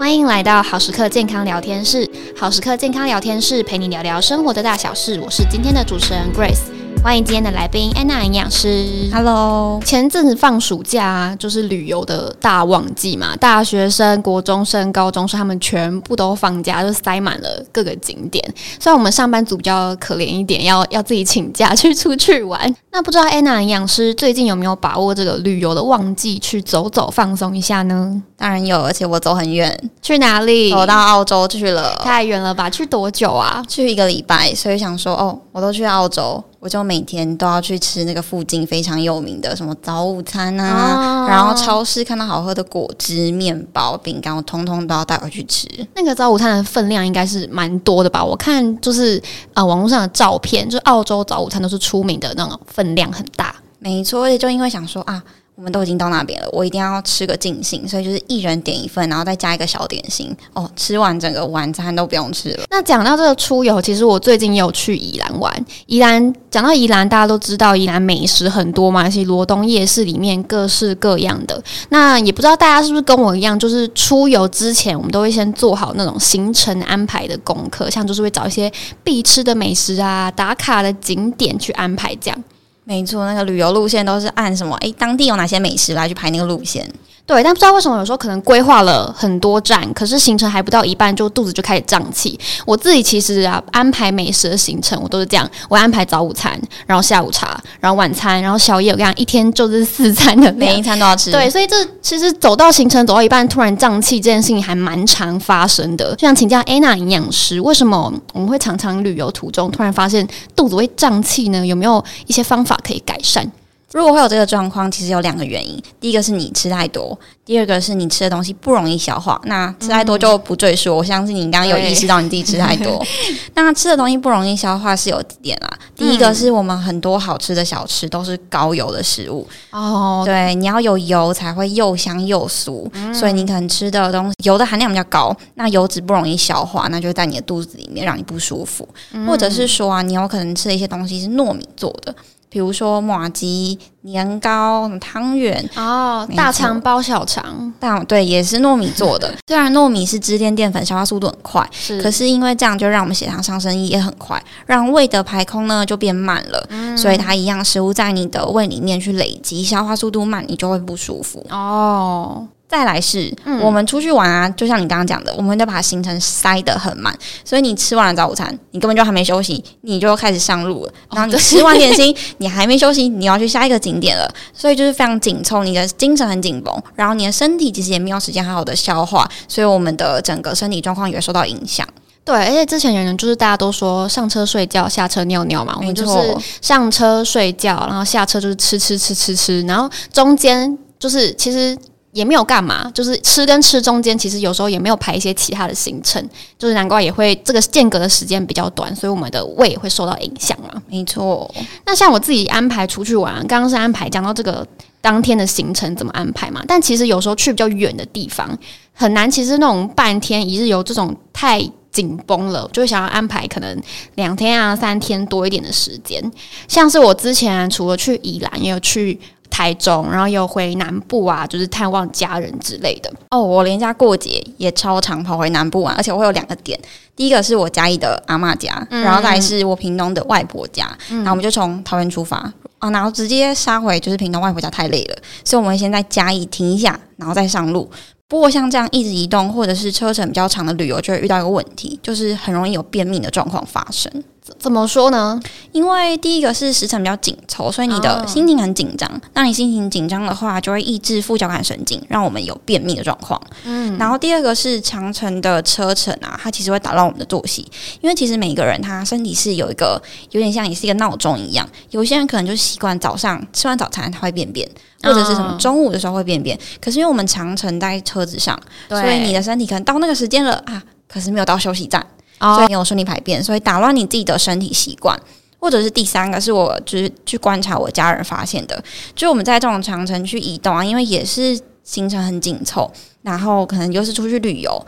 欢迎来到好时刻健康聊天室。好时刻健康聊天室陪你聊聊生活的大小事。我是今天的主持人 Grace。欢迎今天的来宾安娜营养师。Hello，前阵子放暑假就是旅游的大旺季嘛，大学生、国中生、高中生他们全部都放假，就塞满了各个景点。虽然我们上班族比较可怜一点，要 要自己请假去出去玩。那不知道安娜营养师最近有没有把握这个旅游的旺季去走走放松一下呢？当然有，而且我走很远，去哪里？我到澳洲去了，太远了吧？去多久啊？去一个礼拜，所以想说哦，我都去澳洲。我就每天都要去吃那个附近非常有名的什么早午餐啊，哦、然后超市看到好喝的果汁、面包、饼干，我通通都要带回去吃。那个早午餐的分量应该是蛮多的吧？我看就是呃网络上的照片，就澳洲早午餐都是出名的那种分量很大。没错，而且就因为想说啊。我们都已经到那边了，我一定要吃个尽兴，所以就是一人点一份，然后再加一个小点心哦。吃完整个晚餐都不用吃了。那讲到这个出游，其实我最近也有去宜兰玩。宜兰讲到宜兰，大家都知道宜兰美食很多嘛，其实罗东夜市里面各式各样的。那也不知道大家是不是跟我一样，就是出游之前，我们都会先做好那种行程安排的功课，像就是会找一些必吃的美食啊、打卡的景点去安排这样。没错，那个旅游路线都是按什么？诶，当地有哪些美食来去排那个路线？对，但不知道为什么有时候可能规划了很多站，可是行程还不到一半，就肚子就开始胀气。我自己其实啊，安排美食的行程，我都是这样：我安排早午餐，然后下午茶，然后晚餐，然后宵夜。我这样一天就是四餐的，每一餐都要吃。对，所以这其实走到行程走到一半，突然胀气这件事情还蛮常发生的。就想请教安娜营养师，为什么我们会常常旅游途中突然发现肚子会胀气呢？有没有一些方法可以改善？如果会有这个状况，其实有两个原因。第一个是你吃太多，第二个是你吃的东西不容易消化。那吃太多就不赘述，嗯、我相信你刚刚有意识到你自己吃太多。那吃的东西不容易消化是有点啦。第一个是我们很多好吃的小吃都是高油的食物哦，对，你要有油才会又香又酥，嗯、所以你可能吃的东西油的含量比较高，那油脂不容易消化，那就会在你的肚子里面让你不舒服。嗯、或者是说啊，你有可能吃的一些东西是糯米做的。比如说麻糬、年糕、汤圆哦，大肠包小肠，大对也是糯米做的。虽然糯米是支链淀粉，消化速度很快，是可是因为这样就让我们血糖上升也很快，让胃的排空呢就变慢了。嗯，所以它一样食物在你的胃里面去累积，消化速度慢，你就会不舒服哦。再来是，嗯、我们出去玩啊，就像你刚刚讲的，我们都把行程塞得很满，所以你吃完了早午餐，你根本就还没休息，你就开始上路了。然后你吃完点心，你还没休息，你要去下一个景点了，所以就是非常紧凑，你的精神很紧绷，然后你的身体其实也没有时间好好的消化，所以我们的整个身体状况也会受到影响。对，而且之前有人就是大家都说上车睡觉，下车尿尿嘛，我们就是上车睡觉，然后下车就是吃吃吃吃吃，然后中间就是其实。也没有干嘛，就是吃跟吃中间，其实有时候也没有排一些其他的行程，就是难怪也会这个间隔的时间比较短，所以我们的胃也会受到影响嘛。没错。那像我自己安排出去玩，刚刚是安排讲到这个当天的行程怎么安排嘛，但其实有时候去比较远的地方很难，其实那种半天一日游这种太紧绷了，就会想要安排可能两天啊三天多一点的时间。像是我之前除了去宜兰，也有去。台中，然后又回南部啊，就是探望家人之类的。哦，我连家过节也超常跑回南部玩，而且我会有两个点。第一个是我嘉义的阿嬷家，嗯、然后再来是我屏东的外婆家。嗯、然后我们就从桃园出发啊，然后直接杀回就是平东外婆家太累了，所以我们会先在嘉义停一下，然后再上路。不过像这样一直移动或者是车程比较长的旅游，就会遇到一个问题，就是很容易有便秘的状况发生。怎么说呢？因为第一个是时辰比较紧凑，所以你的心情很紧张。那、oh. 你心情紧张的话，就会抑制副交感神经，让我们有便秘的状况。嗯，然后第二个是长城的车程啊，它其实会打乱我们的作息。因为其实每个人他身体是有一个有点像也是一个闹钟一样，有些人可能就习惯早上吃完早餐他会便便，或者是什么中午的时候会便便。Oh. 可是因为我们长城在车子上，所以你的身体可能到那个时间了啊，可是没有到休息站。所以没有顺利排便，所以打乱你自己的身体习惯，或者是第三个是我就是去观察我家人发现的，就我们在这种长城去移动啊，因为也是行程很紧凑，然后可能又是出去旅游，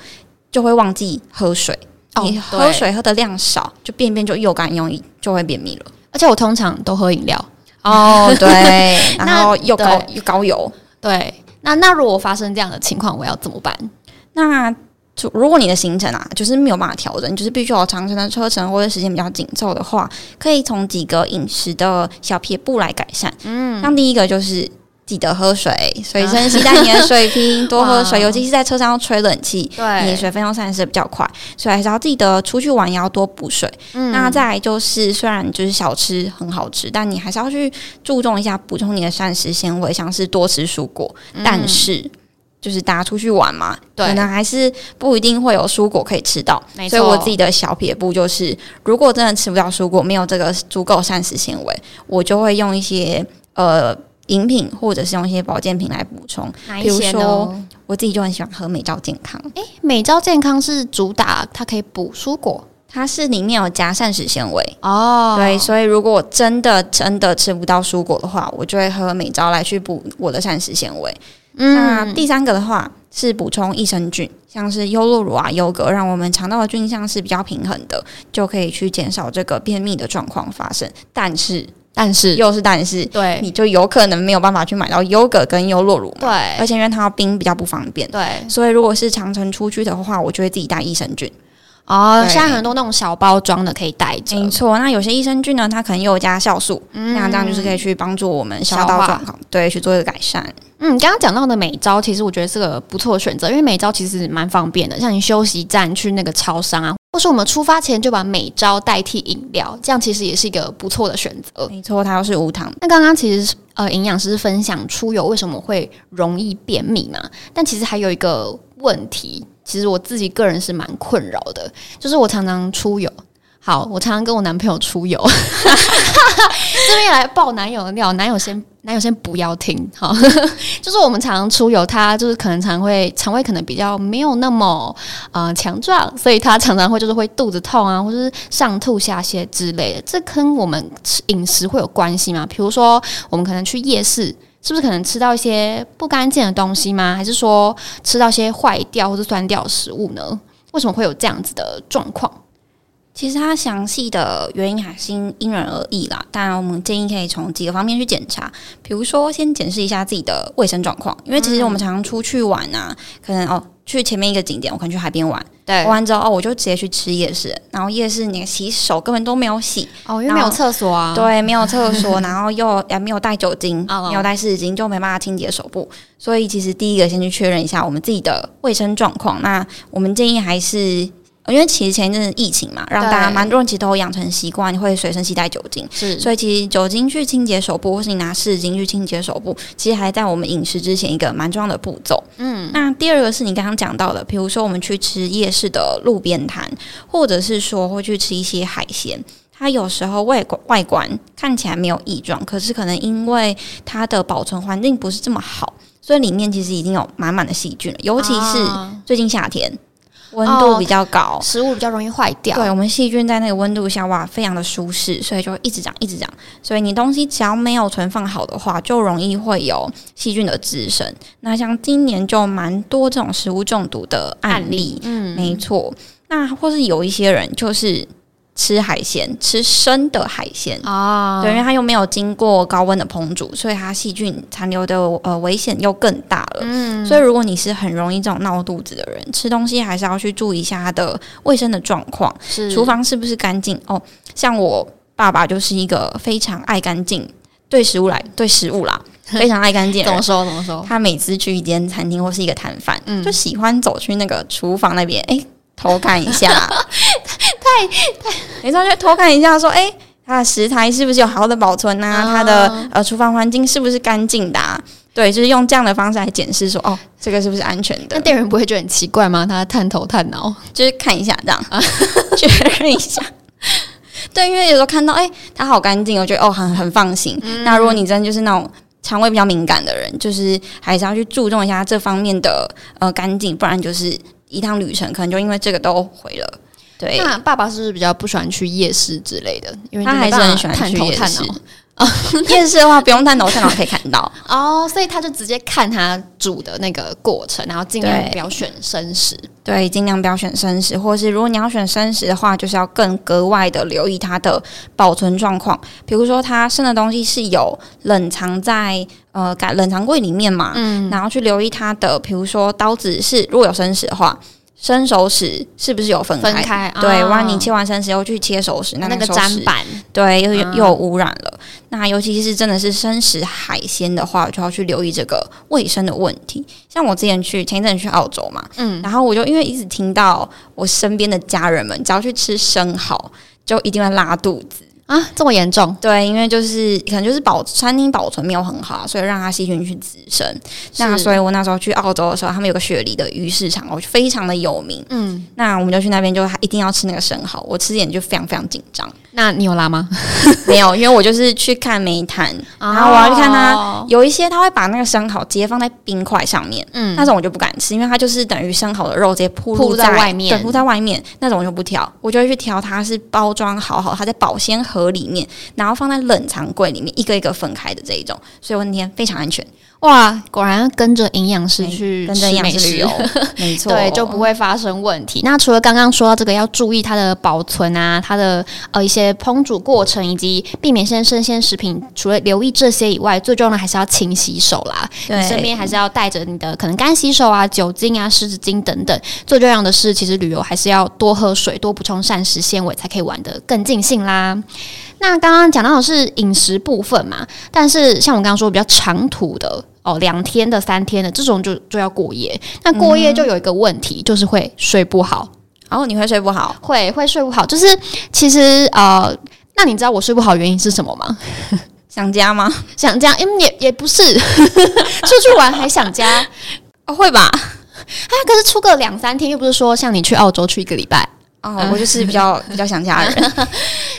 就会忘记喝水。哦、你喝水喝的量少，就便便就又干又硬，就会便秘了。而且我通常都喝饮料。哦，对，然后又高又高油。对，那那如果发生这样的情况，我要怎么办？那如果你的行程啊，就是没有办法调整，就是必须有长程的车程或者时间比较紧凑的话，可以从几个饮食的小撇步来改善。嗯，像第一个就是记得喝水，随身携带你的水瓶，多喝水，尤其是在车上要吹冷气，对，你的水分用散失比较快，所以还是要记得出去玩也要多补水。嗯，那再来就是，虽然就是小吃很好吃，但你还是要去注重一下补充你的膳食纤维，像是多吃蔬果，嗯、但是。就是大家出去玩嘛，对，可能还是不一定会有蔬果可以吃到，所以我自己的小撇步就是，如果真的吃不到蔬果，没有这个足够膳食纤维，我就会用一些呃饮品或者是用一些保健品来补充。比如说，我自己就很喜欢喝美招健康。诶、欸，美招健康是主打它可以补蔬果，它是里面有加膳食纤维哦。对，所以如果我真的真的吃不到蔬果的话，我就会喝美招来去补我的膳食纤维。嗯，那第三个的话是补充益生菌，像是优酪乳啊、优格，让我们肠道的菌相是比较平衡的，就可以去减少这个便秘的状况发生。但是，但是又是但是，对，你就有可能没有办法去买到优格跟优酪乳嘛。对，而且因为它要冰比较不方便。对，所以如果是长城出去的话，我就会自己带益生菌。哦，现在很多那种小包装的可以带着，没错。那有些益生菌呢，它可能又有加酵素，嗯、那这样就是可以去帮助我们消化状况，对，去做一个改善。嗯，刚刚讲到的美招，其实我觉得是个不错的选择，因为美招其实蛮方便的，像你休息站去那个超商啊，或是我们出发前就把美招代替饮料，这样其实也是一个不错的选择。没错，它又是无糖。那刚刚其实呃，营养师分享出游为什么会容易便秘嘛，但其实还有一个问题。其实我自己个人是蛮困扰的，就是我常常出游，好，我常常跟我男朋友出游，这边来爆男友的料，男友先，男友先不要听，好，就是我们常常出游，他就是可能常会肠胃可能比较没有那么呃强壮，所以他常常会就是会肚子痛啊，或者是上吐下泻之类的，这跟我们吃饮食会有关系吗？比如说我们可能去夜市。是不是可能吃到一些不干净的东西吗？还是说吃到一些坏掉或者酸掉的食物呢？为什么会有这样子的状况？其实它详细的原因还是因人而异啦。当然，我们建议可以从几个方面去检查，比如说先检视一下自己的卫生状况，因为其实我们常常出去玩啊，可能哦。去前面一个景点，我可能去海边玩，对，玩完之后哦，我就直接去吃夜市，然后夜市你洗手根本都没有洗。哦，因为没有厕所啊，对，没有厕所，然后又也没有带酒精，没有带湿纸巾，就没办法清洁手部，所以其实第一个先去确认一下我们自己的卫生状况。那我们建议还是。因为其实前一阵子疫情嘛，让大家蛮多人其实都养成习惯，会随身携带酒精。是，所以其实酒精去清洁手部，或是你拿湿纸巾去清洁手部，其实还在我们饮食之前一个蛮重要的步骤。嗯，那第二个是你刚刚讲到的，比如说我们去吃夜市的路边摊，或者是说会去吃一些海鲜，它有时候外观外观看起来没有异状，可是可能因为它的保存环境不是这么好，所以里面其实已经有满满的细菌了，尤其是最近夏天。温度比较高，哦，食物比较容易坏掉。对，我们细菌在那个温度下，哇，非常的舒适，所以就一直长，一直长。所以你东西只要没有存放好的话，就容易会有细菌的滋生。那像今年就蛮多这种食物中毒的案例，嗯，没错。那或是有一些人就是。吃海鲜，吃生的海鲜啊，对，因为它又没有经过高温的烹煮，所以它细菌残留的呃危险又更大了。嗯，所以如果你是很容易这种闹肚子的人，吃东西还是要去注意一下它的卫生的状况，是厨房是不是干净哦？像我爸爸就是一个非常爱干净，对食物来对食物啦，非常爱干净。怎么说？怎么说？他每次去一间餐厅或是一个摊贩，嗯，就喜欢走去那个厨房那边，哎、欸。偷看一下，太太，没错，就偷看一下，说，哎、欸，它的食材是不是有好好的保存呐、啊？它的呃厨房环境是不是干净的、啊？对，就是用这样的方式来检视，说，哦，这个是不是安全的？那店员不会觉得很奇怪吗？他探头探脑，就是看一下这样，确认一下。对，因为有时候看到，哎、欸，它好干净，我觉得哦，很很放心。嗯、那如果你真的就是那种肠胃比较敏感的人，就是还是要去注重一下这方面的呃干净，不然就是。一趟旅程可能就因为这个都毁了。对，那爸爸是不是比较不喜欢去夜市之类的？因为他还是很喜欢去夜市。夜市的话，不用探头探脑可以看到哦，所以他就直接看他煮的那个过程，然后尽量不要选生食。对，尽量不要选生食，或是如果你要选生食的话，就是要更格外的留意它的保存状况。比如说，它生的东西是有冷藏在呃冷藏柜里面嘛，嗯，然后去留意它的，比如说刀子是如果有生食的话。生熟食是不是有分开？分开对，哦万一你切完生食又去切熟食，那那个砧板，对又又嗯又有污染了。那尤其是真的是生食海鲜的话，就要去留意这个卫生的问题。像我之前去前一阵去澳洲嘛，嗯，然后我就因为一直听到我身边的家人们，只要去吃生蚝，就一定会拉肚子。啊，这么严重？对，因为就是可能就是保餐厅保存没有很好，所以让它细菌去滋生。那所以我那时候去澳洲的时候，他们有个雪梨的鱼市场，我非常的有名。嗯，那我们就去那边，就一定要吃那个生蚝。我吃点就非常非常紧张。那你有拉吗？没有，因为我就是去看煤炭，然后我要去看它。有一些他会把那个生蚝直接放在冰块上面，嗯，那种我就不敢吃，因为它就是等于生蚝的肉直接铺露在外面，对，铺在外面那种我就不挑，我就会去挑它是包装好好，它在保鲜盒盒里面，然后放在冷藏柜里面，一个一个分开的这一种，所以我那天非常安全。哇，果然跟着营养师去跟着营养师旅游，没错，对，就不会发生问题。那除了刚刚说到这个要注意它的保存啊，它的呃一些烹煮过程，以及避免现在生鲜食品，除了留意这些以外，最重要的还是要勤洗手啦。对，你身边还是要带着你的可能干洗手啊、酒精啊、湿纸巾等等。最重要的是，其实旅游还是要多喝水，多补充膳食纤维，才可以玩得更尽兴啦。那刚刚讲到的是饮食部分嘛，但是像我刚刚说比较长途的哦，两天的、三天的这种就就要过夜。那过夜就有一个问题，嗯、就是会睡不好。哦，你会睡不好？会会睡不好，就是其实呃，那你知道我睡不好原因是什么吗？想家吗？想家？嗯，也也不是，出去玩还想家？哦，会吧？啊，可是出个两三天，又不是说像你去澳洲去一个礼拜。哦，我就是比较 比较想家人，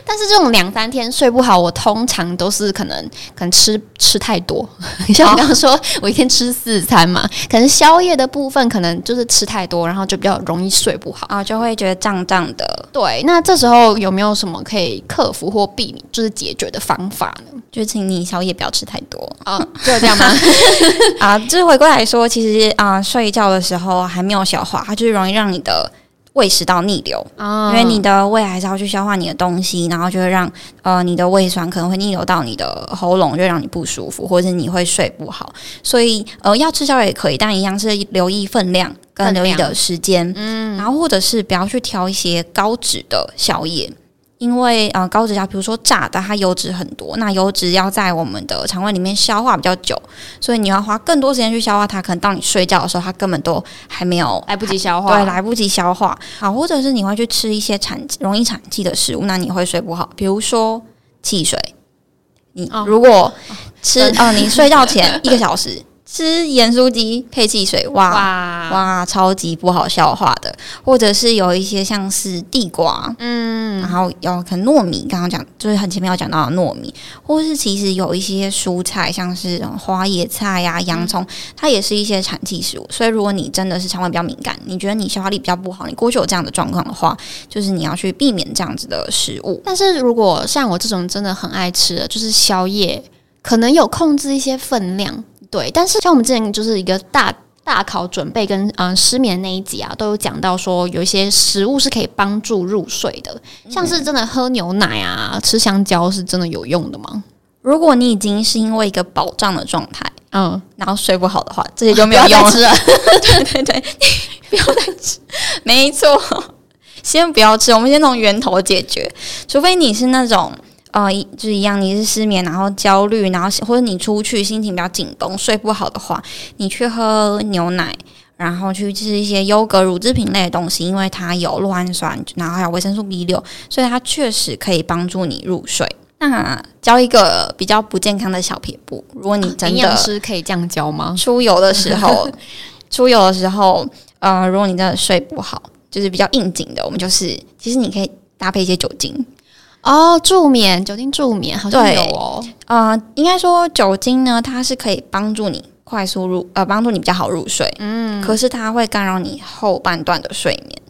但是这种两三天睡不好，我通常都是可能可能吃吃太多，像我刚刚说，我一天吃四餐嘛，可能宵夜的部分可能就是吃太多，然后就比较容易睡不好啊，就会觉得胀胀的。对，那这时候有没有什么可以克服或避免，就是解决的方法呢？就请你宵夜不要吃太多啊，就这样吗？啊，就是回过来说，其实啊，睡觉的时候还没有消化，它就是容易让你的。胃食道逆流，哦、因为你的胃还是要去消化你的东西，然后就会让呃你的胃酸可能会逆流到你的喉咙，就让你不舒服，或者是你会睡不好。所以呃要吃宵夜也可以，但一样是留意分量跟留意的时间，嗯，然后或者是不要去挑一些高脂的宵夜。因为呃高脂要比如说炸的，它油脂很多，那油脂要在我们的肠胃里面消化比较久，所以你要花更多时间去消化它。可能到你睡觉的时候，它根本都还没有来不及消化，对，来不及消化。好，或者是你会去吃一些产容易产气的食物，那你会睡不好。比如说汽水，你如果吃 哦，呃、你睡觉前一个小时。吃盐酥鸡配汽水，哇哇，哇，超级不好消化的。或者是有一些像是地瓜，嗯，然后有可能糯米，刚刚讲就是很前面有讲到的糯米，或是其实有一些蔬菜，像是花椰菜呀、啊、洋葱，它也是一些产气食物。所以如果你真的是肠胃比较敏感，你觉得你消化力比较不好，你过去有这样的状况的话，就是你要去避免这样子的食物。但是如果像我这种真的很爱吃的，就是宵夜，可能有控制一些分量。对，但是像我们之前就是一个大大考准备跟嗯、呃、失眠那一集啊，都有讲到说有一些食物是可以帮助入睡的，像是真的喝牛奶啊、吃香蕉是真的有用的吗？如果你已经是因为一个饱胀的状态，嗯，然后睡不好的话，这些就没有用了。吃了。对对对，不要再吃，没错，先不要吃，我们先从源头解决，除非你是那种。呃，就是一样，你是失眠，然后焦虑，然后或者你出去心情比较紧绷，睡不好的话，你去喝牛奶，然后去吃一些优格、乳制品类的东西，因为它有酪氨酸，然后还有维生素 B 六，所以它确实可以帮助你入睡。那教一个比较不健康的小撇步，如果你真的营养师可以这样教吗？出游的时候，出游的时候，呃，如果你真的睡不好，就是比较应景的，我们就是其实你可以搭配一些酒精。哦，助眠，酒精助眠好像有哦。呃，应该说酒精呢，它是可以帮助你快速入，呃，帮助你比较好入睡。嗯，可是它会干扰你后半段的睡眠。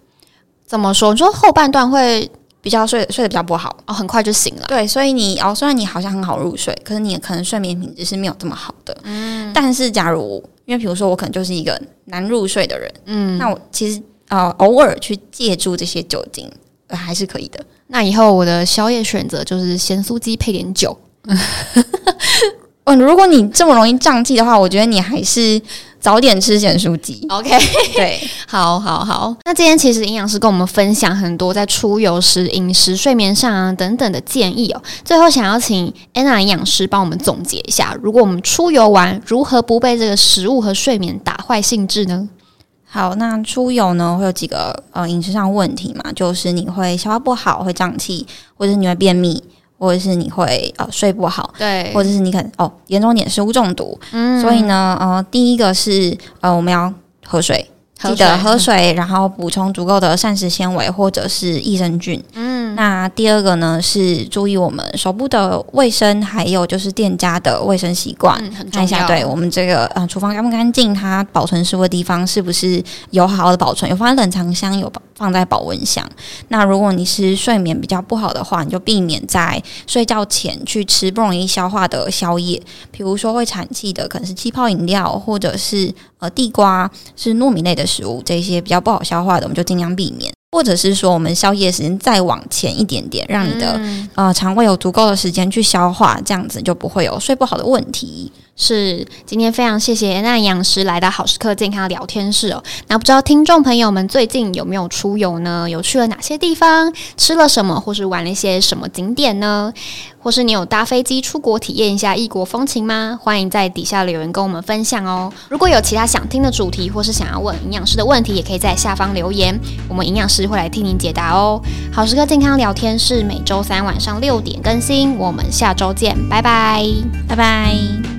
怎么说？你说后半段会比较睡睡得比较不好哦，很快就醒了。对，所以你哦，虽然你好像很好入睡，可是你可能睡眠品质是没有这么好的。嗯，但是假如因为比如说我可能就是一个难入睡的人，嗯，那我其实呃偶尔去借助这些酒精。还是可以的。那以后我的宵夜选择就是咸酥鸡配点酒。嗯，如果你这么容易胀气的话，我觉得你还是早点吃咸酥鸡。OK，对，好好好。那今天其实营养师跟我们分享很多在出游时饮食、睡眠上啊等等的建议哦。最后想要请 Anna 营养师帮我们总结一下，如果我们出游玩，如何不被这个食物和睡眠打坏兴致呢？好，那出游呢会有几个呃饮食上问题嘛，就是你会消化不好，会胀气，或者是你会便秘，或者是你会呃睡不好，对，或者是你可能哦严重点食物中毒，嗯，所以呢呃第一个是呃我们要喝水。记得喝水，然后补充足够的膳食纤维或者是益生菌。嗯，那第二个呢是注意我们手部的卫生，还有就是店家的卫生习惯，嗯、很重要。看一下对我们这个呃厨房干不干净，它保存食物的地方是不是有好好的保存，有放在冷藏箱，有放在保温箱。那如果你是睡眠比较不好的话，你就避免在睡觉前去吃不容易消化的宵夜，比如说会产气的，可能是气泡饮料或者是。呃，地瓜是糯米类的食物，这些比较不好消化的，我们就尽量避免。或者是说，我们宵夜时间再往前一点点，让你的、嗯、呃肠胃有足够的时间去消化，这样子就不会有睡不好的问题。是，今天非常谢谢那营养师来到好时刻健康聊天室哦。那不知道听众朋友们最近有没有出游呢？有去了哪些地方？吃了什么？或是玩了一些什么景点呢？或是你有搭飞机出国体验一下异国风情吗？欢迎在底下留言跟我们分享哦。如果有其他想听的主题，或是想要问营养师的问题，也可以在下方留言，我们营养师会来替您解答哦。好时刻健康聊天室每周三晚上六点更新，我们下周见，拜拜，拜拜。